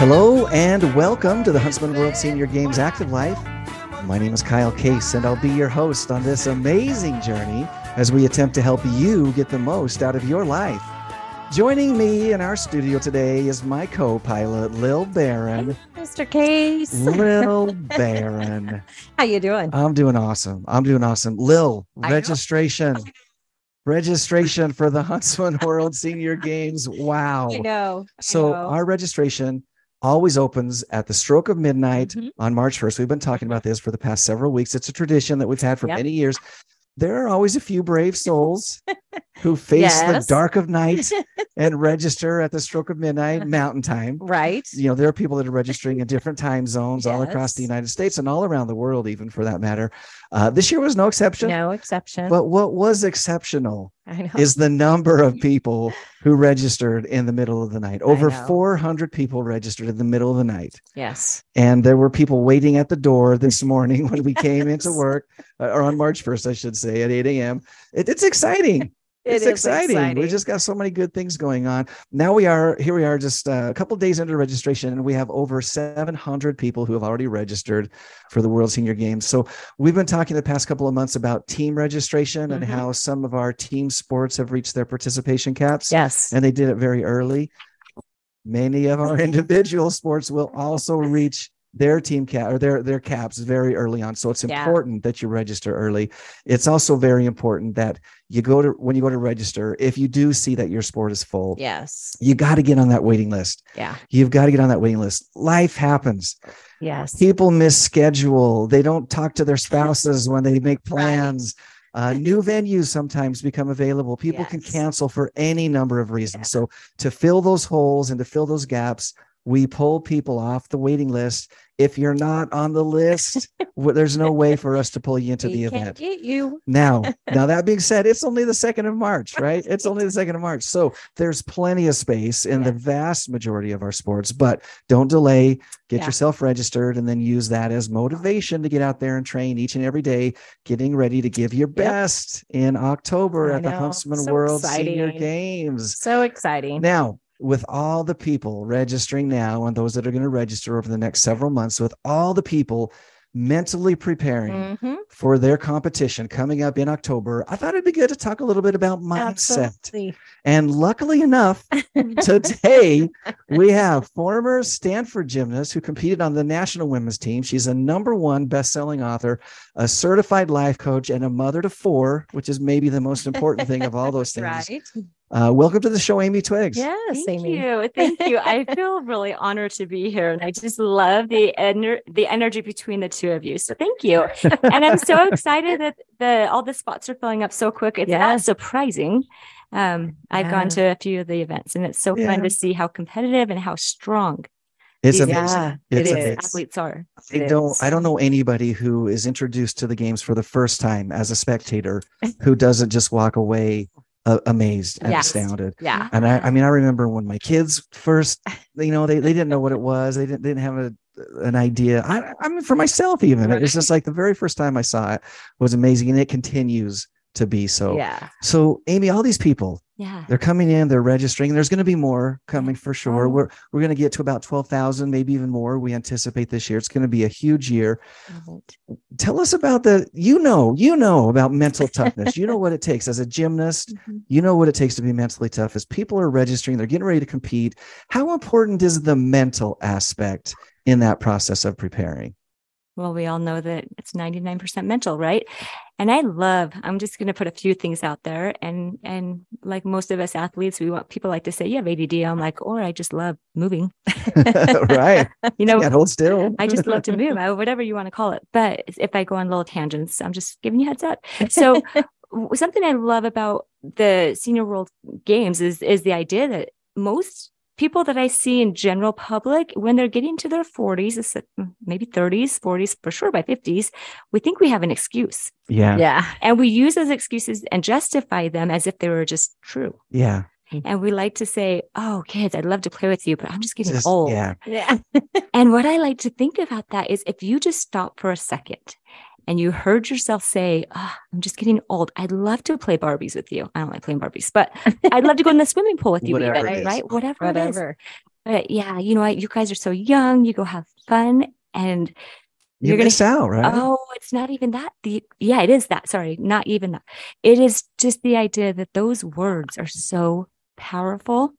Hello and welcome to the Huntsman World Senior Games Active Life. My name is Kyle Case, and I'll be your host on this amazing journey as we attempt to help you get the most out of your life. Joining me in our studio today is my co-pilot, Lil Baron. Mr. Case. Lil Baron. How you doing? I'm doing awesome. I'm doing awesome. Lil, I know. registration. Registration for the Huntsman World Senior Games. Wow. I know. I So know. our registration always opens at the stroke of midnight Mhm. on March 1st. We've been talking about this for the past several weeks. It's a tradition that we've had for Yep. many years. There are always a few brave souls who face Yes. the dark of night and register at the stroke of midnight mountain time. right. You know, there are people that are registering in different time zones all across the United States and all around the world, even for that matter. Uh, this year was no exception. No exception. But what was exceptional is the number of people who registered in the middle of the night. Over 400 people registered in the middle of the night. yes. And there were people waiting at the door this morning when we came into work, uh, or on March 1st, I should say, at 8 a.m. It- it's exciting. It it's is exciting. We just got so many good things going on. Now we are here. We are just uh, a couple days into registration, and we have over 700 people who have already registered for the World Senior Games. So we've been talking the past couple of months about team registration and Mhm. how some of our team sports have reached their participation caps, Yes. and they did it very early. Many of our individual sports will also reach their team cap or their their caps very early on. So it's Yeah. important that you register early. It's also very important that you go to when you go to register, if you do see that your sport is full, Yes. you got to get on that waiting list. Yeah. You've got to get on that waiting list. Life happens. Yes. People miss schedule. They don't talk to their spouses when they make plans. Uh, new venues sometimes become available. People can cancel for any number of reasons. Yeah. So to fill those holes and to fill those gaps, we pull people off the waiting list. If you're not on the list, there's no way for us to pull you into the We can't event. get you. Now, now that being said, it's only the second of March, right? It's only the second of March. So there's plenty of space in the vast majority of our sports, but don't delay. Get Yeah. yourself registered and then use that as motivation to get out there and train each and every day, getting ready to give your best in October I at the. Huntsman So World Senior. Games. So exciting. Now, with all the people registering now and those that are going to register over the next several months, with all the people mentally preparing Mhm. for their competition coming up in October, I thought it'd be good to talk a little bit about mindset. Absolutely. And luckily enough, today we have former Stanford gymnast who competed on the national women's team. She's a number one best-selling author, a certified life coach, and a mother to four, which is maybe the most important thing of all those things. Right. Uh, welcome to the show, Amy Twiggs. Yes, Thank Amy. you. Thank you. I feel really honored to be here. And I just love the ener- the energy between the two of you. So thank you. And I'm so excited that the all the spots are filling up so quick. It's Yeah. not surprising. Um, I've gone to a few of the events and it's so Yeah. fun to see how competitive and how strong It's these amazing. Yeah, It's it amazing. athletes are. I It don't is. I don't know anybody who is introduced to the games for the first time as a spectator who doesn't just walk away uh, amazed and Yes. astounded. Yeah. And I, I mean, I remember when my kids first, you know, they, they didn't know what it was. They didn't, didn't have a, an idea. I, I mean, for myself, even it's just like the very first time I saw it was amazing. And it continues to be so. Yeah. So Amy, all these people, Yeah. they're coming in, they're registering. There's going to be more coming for sure. Oh. We're, we're going to get to about 12,000, maybe even more. We anticipate this year. It's going to be a huge year tell us about the you know you know about mental toughness you know what it takes as a gymnast Mhm. you know what it takes to be mentally tough as people are registering they're getting ready to compete how important is the mental aspect in that process of preparing Well, we all know that it's 99% mental, right? And I love, I'm just going to put a few things out there. And, and like most of us athletes, we want people like to say, you have ADD. I'm like, or I just love moving. right You know, can't hold still I just love to move, I- whatever you want to call it. But if I go on little tangents, I'm just giving you a heads up. So something I love about the Senior World Games is is the idea that most people that I see in general public, when they're getting to their 40s, uh, maybe 30s, 40s, for sure by 50s, we think we have an excuse. yeah Yeah. And we use those excuses and justify them as if they were just true. yeah And we like to say, oh, kids, I'd love to play with you, but I'm just getting Just- old. yeah Yeah. And what I like to think about that is if you just stop for a second and you heard yourself say, "Ah, I'm just getting old. I'd love to play Barbies with you. I don't like playing Barbies, but I'd love to go in the swimming pool with you, Whatever even, right? Whatever. Whatever. But yeah, you know what? You guys are so young. You go have fun and You You're gonna- miss out, right? Oh, it's not even that. The yeah, it is that. Sorry, not even that. It is just the idea that those words are so powerful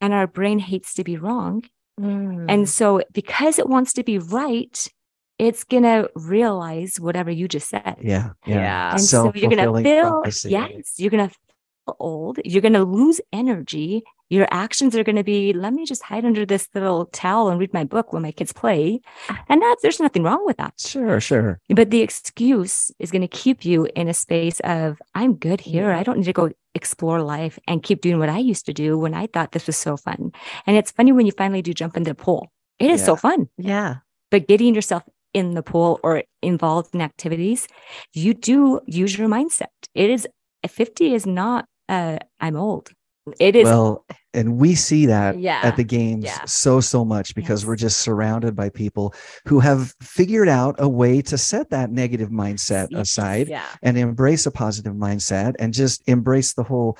and our brain hates to be wrong. Mm. And so because it wants to be right, it's gonna realize whatever you just said. Yeah, yeah. Yeah. And so you're gonna feel prophecy. yes, you're gonna feel old, you're gonna lose energy. Your actions are gonna be, let me just hide under this little towel and read my book when my kids play. And that's there's nothing wrong with that. Sure, sure. But the excuse is going to keep you in a space of, I'm good here. Mm. I don't need to go explore life and keep doing what I used to do when I thought this was so fun. And it's funny when you finally do jump into the pool. It is so fun. yeah. But getting yourself in the pool or involved in activities, you do use your mindset. It is 50 is not uh I'm old. It is Well, and we see that Yeah. at the games Yeah. so so much because Yes. we're just surrounded by people who have figured out a way to set that negative mindset Yes. aside Yeah. and embrace a positive mindset and just embrace the whole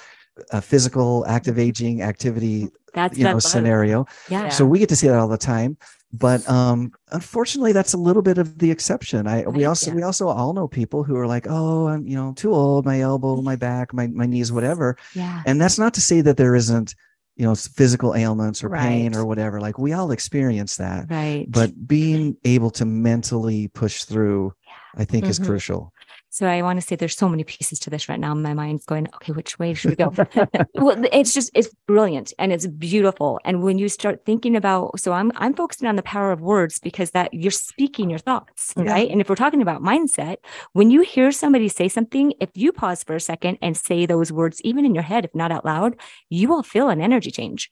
uh, physical active aging activity that's you know scenario Yeah. so we get to see that all the time but um unfortunately that's a little bit of the exception i we also yeah. we also all know people who are like oh i'm you know too old my elbow my back my, my knees whatever Yeah. and that's not to say that there isn't you know physical ailments or pain or whatever like we all experience that Right. but being able to mentally push through i think is Mhm. crucial So I want to say there's so many pieces to this right now. My mind's going, okay, which way should we go? well, it's just it's brilliant and it's beautiful. And when you start thinking about, so I'm I'm focusing on the power of words because that you're speaking your thoughts, Yeah. right? And if we're talking about mindset, when you hear somebody say something, if you pause for a second and say those words, even in your head, if not out loud, you will feel an energy change.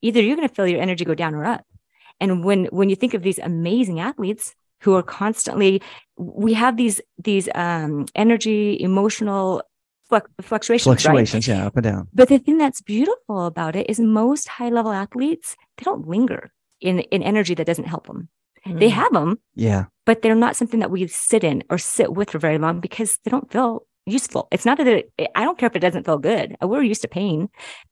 Either you're going to feel your energy go down or up. And when when you think of these amazing athletes who are constantly we have these these um energy emotional fluc- fluctuations, right? fluctuations yeah up and down But the thing that's beautiful about it is most high level athletes they don't linger in in energy that doesn't help them. They Mm. have them, yeah but they're not something that we sit in or sit with for very long because they don't feel useful. It's not that it, I don't care if it doesn't feel good. We're used to pain,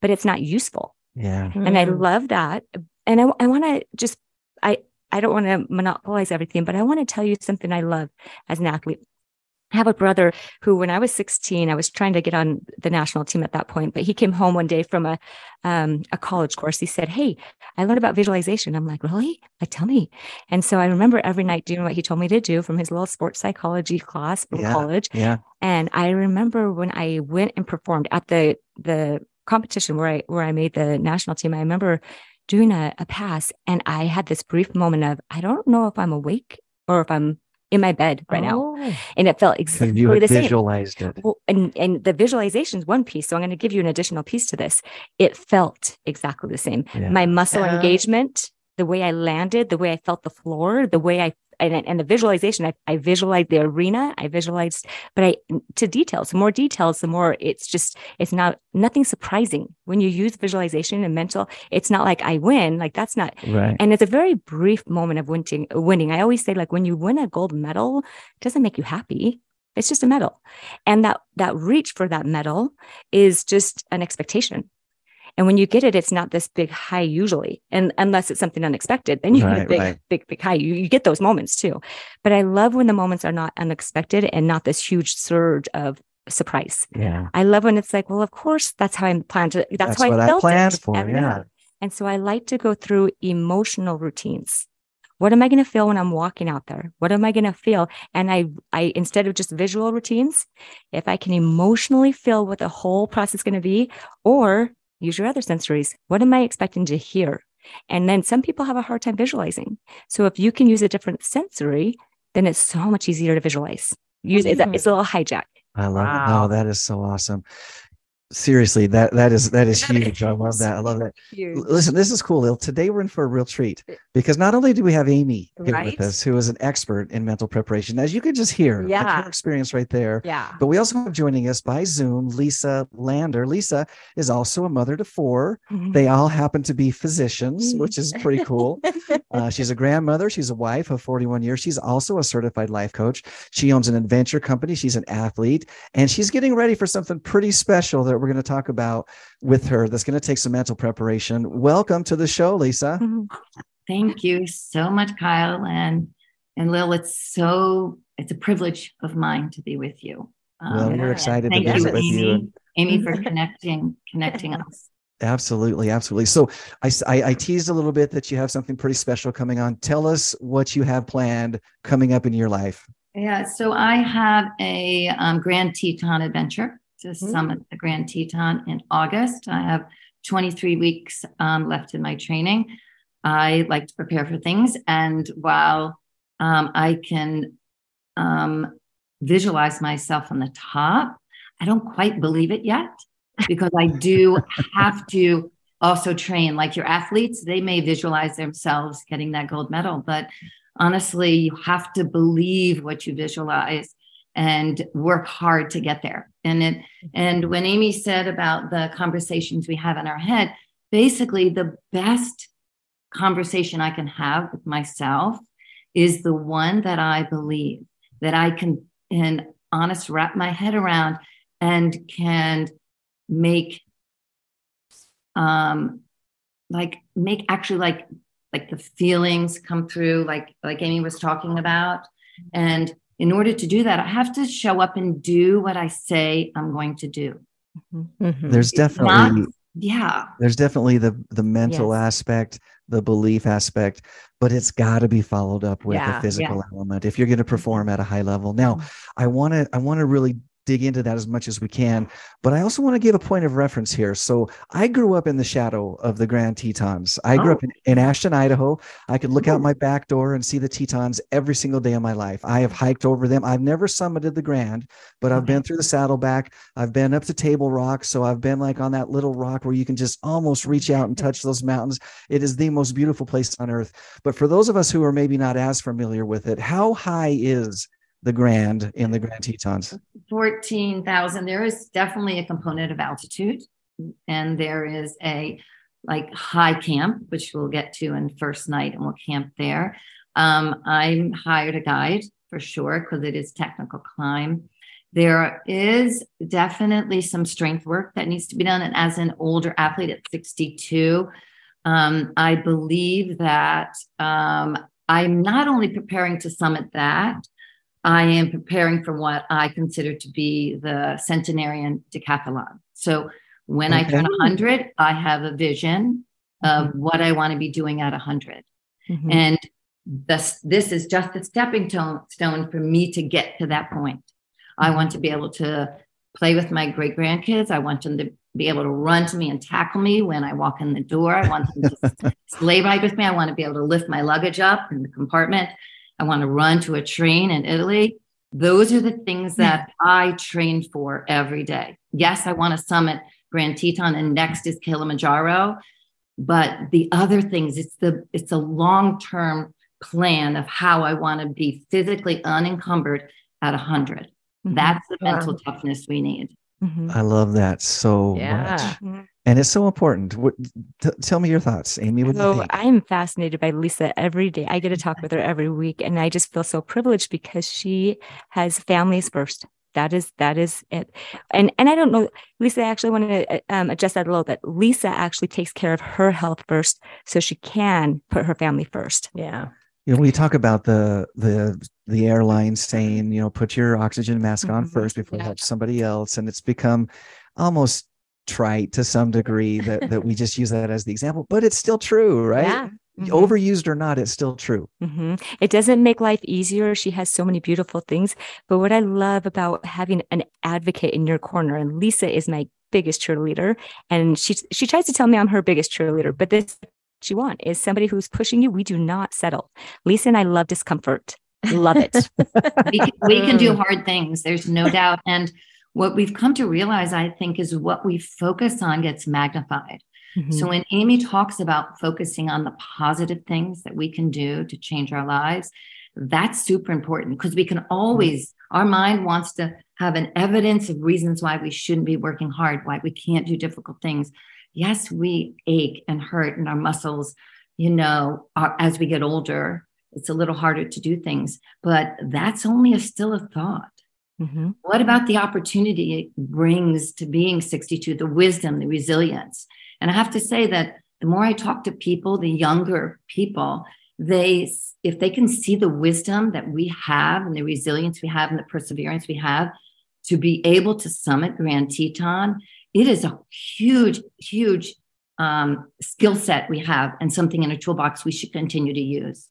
but it's not useful yeah and I Mm. love that. And I, I want to just, I, I don't want to monopolize everything, but I want to tell you something I love as an athlete. I have a brother who, when I was 16, I was trying to get on the national team at that point, but he came home one day from a, um, a college course. He said, Hey, I learned about visualization. I'm like, really? Like, tell me. And so I remember every night doing what he told me to do from his little sports psychology class from Yeah. college. yeah And I remember when I went and performed at the the competition where I where I made the national team, I remember doing a, a pass and I had this brief moment of I don't know if I'm awake or if I'm in my bed right now. Oh. And it felt exactly you had the same. visualized it Well, and and the visualization is one piece. So I'm going to give you an additional piece to this. It felt exactly the same. Yeah. My muscle Oh. engagement, the way I landed, the way I felt the floor, the way I and, and the visualization, I, I visualized the arena, I visualized, but I to details, the more details, the more it's just it's not nothing surprising when you use visualization and mental. It's not like I win, like that's not right and it's a very brief moment of winning. Winning. I always say, like when you win a gold medal, it doesn't make you happy. It's just a medal, and that that reach for that medal is just an expectation. And when you get it, it's not this big high usually, and unless it's something unexpected, then you get a big, right. big, big high. You, you get those moments too. But I love when the moments are not unexpected and not this huge surge of surprise. yeah I love when it's like, well, of course, that's how I planned to. That's, That's how what I I planned it. for, And yeah. And so I like to go through emotional routines. What am I going to feel when I'm walking out there? What am I going to feel? And I, I instead of just visual routines, if I can emotionally feel what the whole process is going to be, or use your other sensories, what am I expecting to hear? And then some people have a hard time visualizing. So if you can use a different sensory, then it's so much easier to visualize. Use it's, a, Mhm. it's a little hijack. I love it. Oh, that is so awesome. Seriously, that that is that is huge. I love that. I love that. Huge. Listen, this is cool. Today we're in for a real treat because not only do we have Amy here Right. with us, who is an expert in mental preparation, as you could just hear, Yeah. her experience right there. Yeah. But we also have joining us by Zoom Lisa Lander. Lisa is also a mother to four. Mhm. They all happen to be physicians, which is pretty cool. Uh, she's a grandmother. She's a wife of 41 years. She's also a certified life coach. She owns an adventure company. She's an athlete, and she's getting ready for something pretty special that we're going to talk about with her. That's going to take some mental preparation. Welcome to the show, Lisa. Mhm. Thank you so much, Kyle and and Lil. It's so it's a privilege of mine to be with you. Well, Um, we're excited to thank you, with Amy. you. Amy, for connecting connecting us. Absolutely, absolutely. So I I teased a little bit that you have something pretty special coming on. Tell us what you have planned coming up in your life. Yeah, so I have a um, Grand Teton adventure to Mm. summit the Grand Teton in August. I have 23 weeks um, left in my training. I like to prepare for things, and while um, I can um, visualize myself on the top, I don't quite believe it yet because I do have to also train like your athletes. They may visualize themselves getting that gold medal, but honestly, you have to believe what you visualize and work hard to get there. And it and when Amy said about the conversations we have in our head, basically the best conversation I can have with myself is the one that I believe that I can and honest wrap my head around and can make um like make actually like like the feelings come through like like amy was talking about. And in order to do that i have to show up and do what i say i'm going to do Mhm. There's It's definitely not- yeah there's definitely the the mental Yes. aspect the belief aspect but it's got to be followed up with Yeah, a physical element if you're going to perform at a high level now Mm-hmm. i want to i want to really dig into that as much as we can. But i also want to give a point of reference here. So i grew up in the shadow of the grand tetons. I grew Oh. up in, in ashton idaho. I could look out my back door and see the tetons every single day of my life. I have hiked over them. I've never summited the grand but i've been through the saddleback. I've been up to Table Rock, so I've been like on that little rock where you can just almost reach out and touch those mountains. It is the most beautiful place on earth. But for those of us who are maybe not as familiar with it, how high is the Grand in the Grand Tetons? 14,000 there is definitely a component of altitude and there is a like high camp which we'll get to in first night and we'll camp there um, i'm hired a guide for sure because it is technical climb there is definitely some strength work that needs to be done and as an older athlete at 62 um, i believe that um, i'm not only preparing to summit that I am preparing for what I consider to be the centenarian decathlon. So when I turn 100, I have a vision of what I want to be doing at 100. Mhm. And this, this is just a stepping to- stone for me to get to that point. I want to be able to play with my great grandkids. I want them to be able to run to me and tackle me when I walk in the door. I want them to sleigh ride with me. I want to be able to lift my luggage up in the compartment. I want to run to a train in Italy. Those are the things that I train for every day. Yes, I want to summit Grand Teton and next is Kilimanjaro, but the other things it's the it's a long-term plan of how I want to be physically unencumbered at 100. Mhm. That's the mental toughness we need. Mhm. I love that so Yeah. much. And it's so important. What, t- tell me your thoughts, Amy. What do you So think? I am fascinated by Lisa every day. I get to talk with her every week, and I just feel so privileged because she has families first. That is that is it. And and I don't know, Lisa. I actually want to um, adjust that a little bit. Lisa actually takes care of her health first, so she can put her family first. Yeah. you know, we talk about the the the airline saying, you know, put your oxygen mask on Mhm. first before you Yeah. help somebody else, and it's become almost trite to some degree that that we just use that as the example, but it's still true, right? Yeah. Mhm. Overused or not, it's still true. hmm It doesn't make life easier. She has so many beautiful things. But what I love about having an advocate in your corner, and Lisa is my biggest cheerleader, and she she tries to tell me I'm her biggest cheerleader, but this she want is somebody who's pushing you. We do not settle. Lisa and I love discomfort. Love it. we can, we can do hard things there's no doubt and what we've come to realize, I think, is what we focus on gets magnified. Mhm. So when Amy talks about focusing on the positive things that we can do to change our lives, that's super important because we can always, our mind wants to have an evidence of reasons why we shouldn't be working hard, why we can't do difficult things. Yes, we ache and hurt in our muscles, you know, are, as we get older. It's a little harder to do things, but that's only a still a thought. Mhm. What about the opportunity it brings to being 62, the wisdom, the resilience? And I have to say that the more I talk to people, the younger people, they, if they can see the wisdom that we have and the resilience we have and the perseverance we have to be able to summit Grand Teton, it is a huge, huge um, skill set we have and something in a toolbox we should continue to use.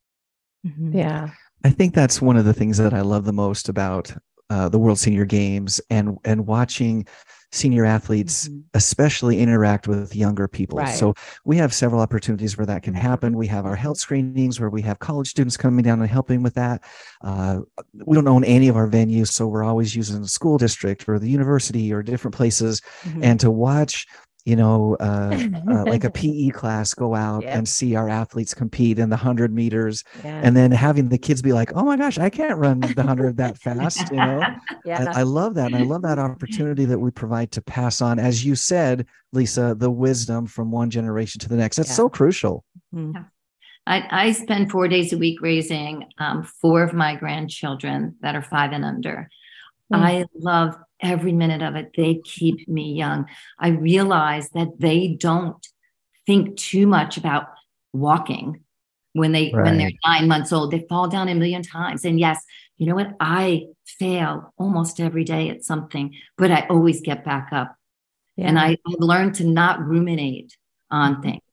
Mhm. Yeah. I think that's one of the things that I love the most about uh, the World Senior Games and and watching senior athletes Mhm. especially interact with younger people. Right. So we have several opportunities where that can happen. We have our health screenings where we have college students coming down and helping with that. Uh, we don't own any of our venues, so we're always using the school district or the university or different places. Mhm. And to watch, you know, uh, uh, like a PE class go out Yep. and see our athletes compete in the hundred meters Yeah. and then having the kids be like, "Oh my gosh, I can't run the hundred that fast," you know. yeah. I, I love that, and I love that opportunity that we provide to pass on, as you said, Lisa, the wisdom from one generation to the next. That's Yeah. so crucial. Mhm. I, I spend four days a week raising um, four of my grandchildren that are five and under. Mm. I love every minute of it. They keep me young. I realize that they don't think too much about walking when they when they're nine months old. They fall down a million times. And yes, you know what? I fail almost every day at something, but I always get back up. yeah. And I, I've learned to not ruminate on things.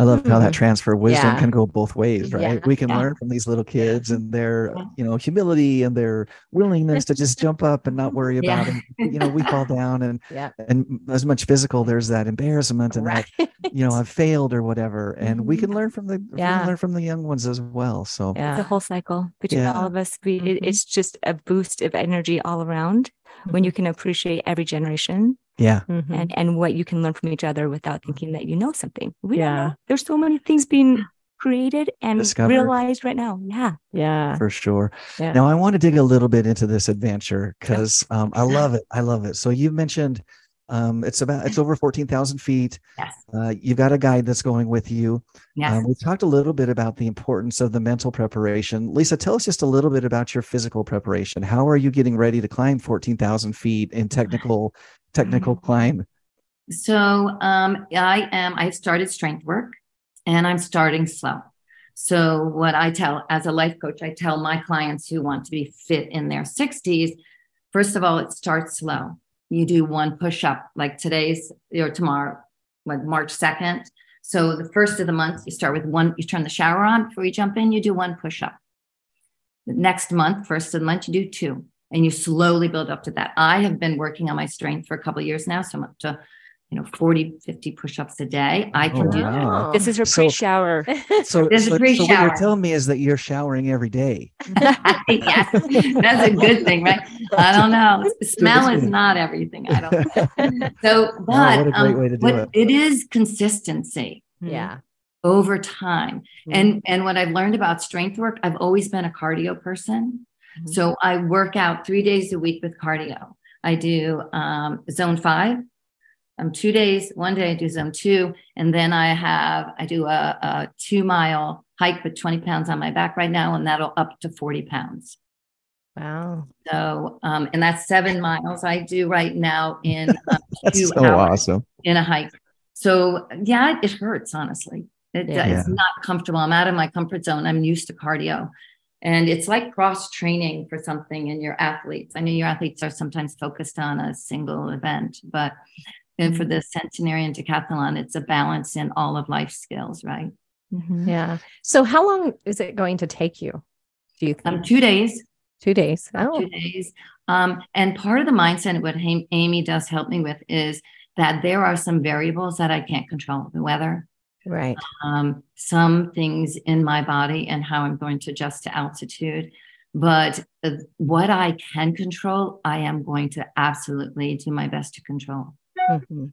I love how that Mhm. transfer of wisdom Yeah. can go both ways, right? Yeah. We can Yeah. learn from these little kids and their, Yeah. you know, humility and their willingness to just jump up and not worry about Yeah. it. You know, we fall down and yeah. and as much physical, there's that embarrassment and that you know I've failed or whatever, and we can learn from the Yeah. learn from the young ones as well. So It's a Yeah. whole cycle between Yeah. all of us. We, it- Mhm. it's just a boost of energy all around when you can appreciate every generation yeah, Mhm. and, and what you can learn from each other without thinking that you know something. We don't Yeah. know. There's so many things being created and Discovered. realized right now. Yeah. yeah. for sure. Yeah. Now I want to dig a little bit into this adventure because um, I love it. I love it. So you mentioned um, it's about it's over fourteen thousand feet. Yes. Uh, you've got a guide that's going with you. Yes. Um, we talked a little bit about the importance of the mental preparation. Lisa, tell us just a little bit about your physical preparation. How are you getting ready to climb 14,000 feet in technical technical climb? So um, I am. I've started strength work, and I'm starting slow. So what I tell as a life coach, I tell my clients who want to be fit in their 60s. First of all, it starts slow. You do one push up, like today's or tomorrow, like March 2nd. So the first of the month, you start with one. You turn the shower on before you jump in. You do one push up. The next month, first of the month, you do two, and you slowly build up to that. I have been working on my strength for a couple years now, so I'm up to you know 40 50 push-ups a day i can Oh, do wow. This is her pre-shower. So, There's a so, so what you're telling me is that you're showering every day. yes that's a good thing right i don't know smell is not everything i don't know. so but what a great um, way to do what it. it is consistency Yeah. over time Mhm. and and what i've learned about strength work i've always been a cardio person Mhm. so i work out three days a week with cardio i do um, zone five um, two days one day i do zone two and then i have i do a, a two mile hike with 20 pounds on my back right now and that'll up to 40 pounds Wow. so um, and that's seven miles i do right now in um, That's two so hours awesome. in a hike. So yeah, it hurts honestly. It, Yeah. It's not comfortable. I'm out of my comfort zone. I'm used to cardio. And it's like cross training for something in your athletes. I know your athletes are sometimes focused on a single event, but and for the centenarian decathlon, it's a balance in all of life skills, right? Mhm. Yeah. So how long is it going to take you? Do you think? Um, two days, two days. Oh, two days. Um, and part of the mindset of what Ha- Amy does help me with is that there are some variables that I can't control, the weather, right. um, some things in my body and how I'm going to adjust to altitude. But uh, what I can control, I am going to absolutely do my best to control Mhm.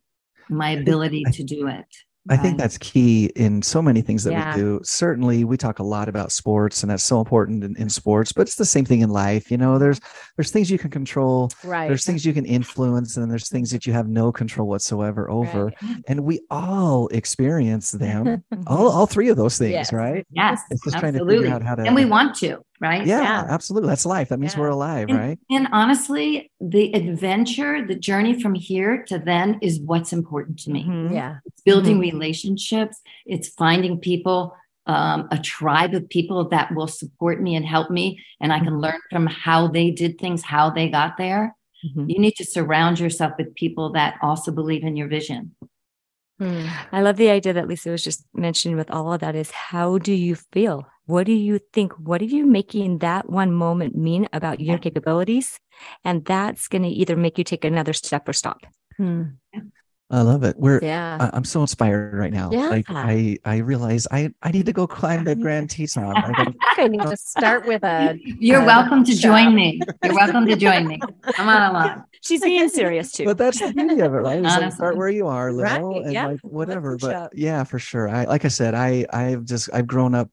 my ability I- to do it. I think that's key in so many things that Yeah. we do. Certainly, we talk a lot about sports, and that's so important in, in sports. But it's the same thing in life. You know, there's there's things you can control, Right. there's things you can influence, and there's things that you have no control whatsoever over. Right. And we all experience them, all all three of those things, Yes. right? Yes, It's just trying to absolutely. figure out how to. and we want to, right? yeah, Yeah. absolutely. That's life. That means Yeah. we're alive, And, right? and honestly, the adventure, the journey from here to then is what's important to me. Mhm. Yeah. It's building relationships, it's finding people, um, a tribe of people that will support me and help me. And I can learn from how they did things, how they got there. Mhm. You need to surround yourself with people that also believe in your vision. Hmm. I love the idea that Lisa was just mentioning with all of that is how do you feel? What do you think? What are you making that one moment mean about your capabilities? And that's going to either make you take another step or stop. Hmm. I love it. We're Yeah. I- I'm so inspired right now. Yeah. Like I I realize I I need to go climb the Grand Teton. I gotta- I need to start with a. You're welcome to shop. join me. You're welcome to join me. Come on along. She's being serious too. but that's the beauty of it, right? Is like start where you are, Right, little, and yeah. like whatever. But yeah, for sure. I like I said, I I've just I've grown up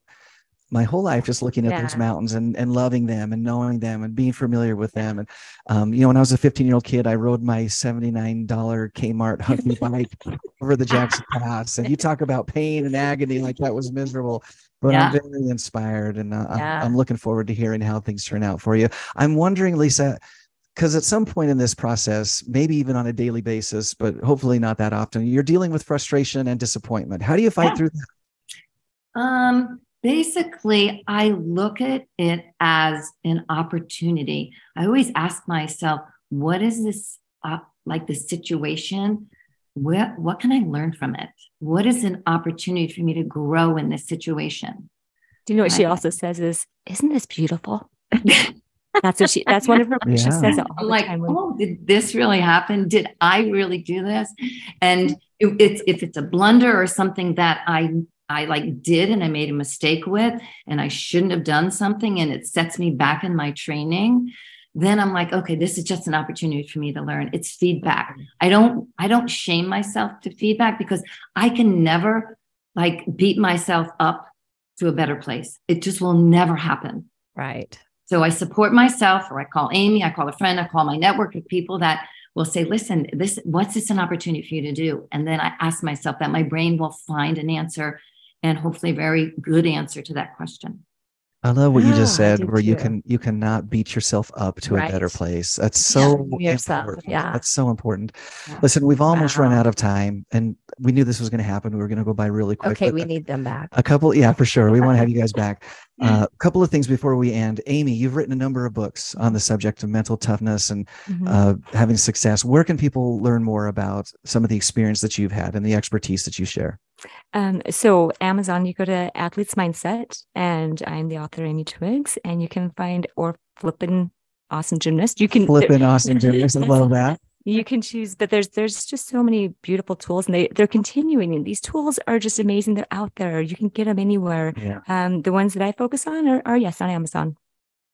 my whole life just looking at those mountains and and loving them and knowing them and being familiar with them. And um, you know, when I was a 15 year old kid, I rode my $79 Kmart hunting bike over the Jackson Pass. And you talk about pain and agony, like that was miserable. But I'm very inspired, and uh, I'm- Yeah. I'm looking forward to hearing how things turn out for you. I'm wondering, Lisa, because at some point in this process, maybe even on a daily basis, but hopefully not that often, you're dealing with frustration and disappointment. How do you fight Yeah. through that? Um, basically, I look at it as an opportunity. I always ask myself, what is this uh, like the situation? What, what can I learn from it? What is an opportunity for me to grow in this situation? Do you know what she also says is, isn't this beautiful? that's what she, that's one of her, she says it all I'm the like, time. when- oh, did this really happen? Did I really do this? And it, it's if it's a blunder or something that I I like did and I made a mistake with, and I shouldn't have done something, and it sets me back in my training. Then I'm like, okay, this is just an opportunity for me to learn. It's feedback. Mm-hmm. I don't I don't shame myself to feedback because I can never like beat myself up to a better place. It just will never happen. Right. So I support myself, or I call Amy, I call a friend, I call my network of people that will say, listen, this what's this an opportunity for you to do? And then I ask myself that my brain will find an answer and hopefully a very good answer to that question. I love what you just said, do where you can you cannot beat yourself up to a better place. That's so yourself, important. yeah. That's so important. Yeah. Listen, we've almost run out of time, and we knew this was going to happen. We were going to go by really quick. Okay, we a- need them back. a couple, yeah, for sure. We want to have you guys back. A couple of things before we end. Amy, you've written a number of books on the subject of mental toughness and Mhm. uh, having success. Where can people learn more about some of the experience that you've had and the expertise that you share? Um, so Amazon, you go to Athletes Mindset, and I'm the author Amy Twiggs, and you can find or flippin' awesome gymnast. You can Flipping awesome, gymnast. I love that. you can choose, but there's there's just so many beautiful tools, and they they're continuing. And these tools are just amazing. They're out there. You can get them anywhere. Yeah, Um, the ones that I focus on are, are yes on Amazon.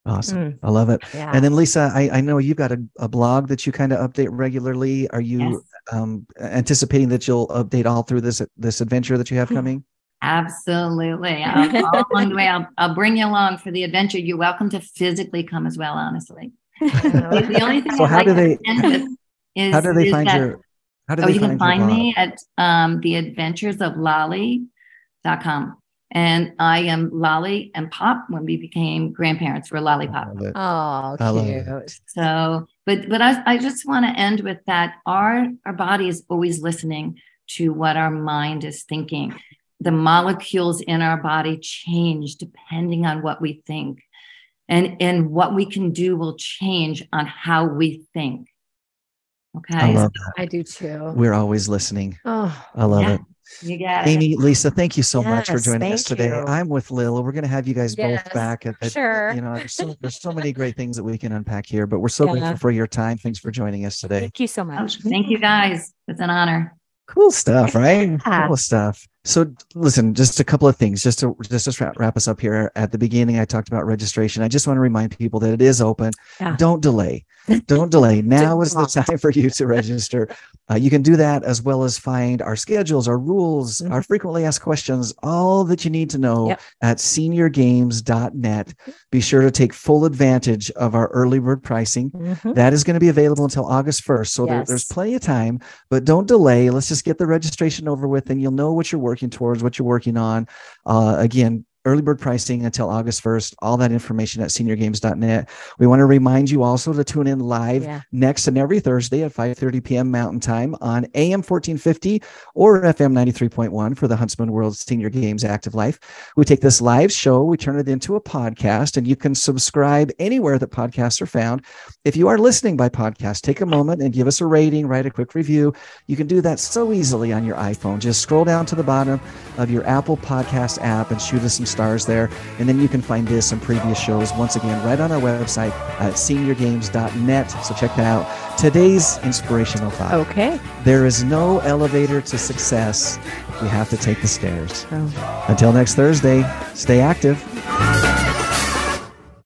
Awesome. Mm, I love it. yeah. And then Lisa, I, I know you've got a, a blog that you kind of update regularly. Are you Yes. um, anticipating that you'll update all through this this adventure that you have coming? Absolutely. I'll, along the way, I'll, I'll bring you along for the adventure. You're welcome to physically come as well, honestly. The, only thing So how like do they- is, How do they is find that- your? How do Oh, they you can find, find me at um, the adventures of lolly.com. And I am Lolly and Pop when we became grandparents. We're Lollipop. I. Oh, I love it. cute. So, but but I, I just want to end with that. Our our body is always listening to what our mind is thinking. The molecules in our body change depending on what we think, and and what we can do will change on how we think. Okay, I love that. I do too. We're always listening. Oh, I love Yeah. it. You got it. Amy, Lisa, thank you so much for joining us today. you. I'm with Lil. We're going to have you guys Yes, both back. At, at- sure. You know, there's so, there's so many great things that we can unpack here, but we're so Yeah. grateful for your time. Thanks for joining us today. Thank you so Oh, much. thank you guys. It's an honor. Cool stuff, right? Yeah. Cool stuff. So listen, just a couple of things, just to just to wrap, wrap us up here. At the beginning, I talked about registration. I just want to remind people that it is open. Yeah. Don't delay. Don't delay. Now is the time for you to register. Uh, you can do that as well as find our schedules, our rules, our frequently asked questions, all that you need to know Yep. at seniorgames.net. Be sure to take full advantage of our early bird pricing. Mhm. That is going to be available until August 1st. So there, there's plenty of time, but don't delay. Let's just get the registration over with and you'll know what you're working towards, what you're working on. Uh, again, early bird pricing until August 1st. All that information at seniorgames.net. We want to remind you also to tune in live Yeah. next and every Thursday at 5:30 p.m. Mountain Time on AM 1450 or FM 93.1 for the Huntsman World Senior Games Active Life. We take this live show, we turn it into a podcast, and you can subscribe anywhere that podcasts are found. If you are listening by podcast, take a moment and give us a rating, write a quick review. You can do that so easily on your iPhone. Just scroll down to the bottom of your Apple Podcast app and shoot us some stars there. And then you can find this and previous shows once again right on our website at seniorgames.net. So check that out. Today's inspirational thought Okay. there is no elevator to success. We have to take the stairs. Oh. Until next Thursday, stay active.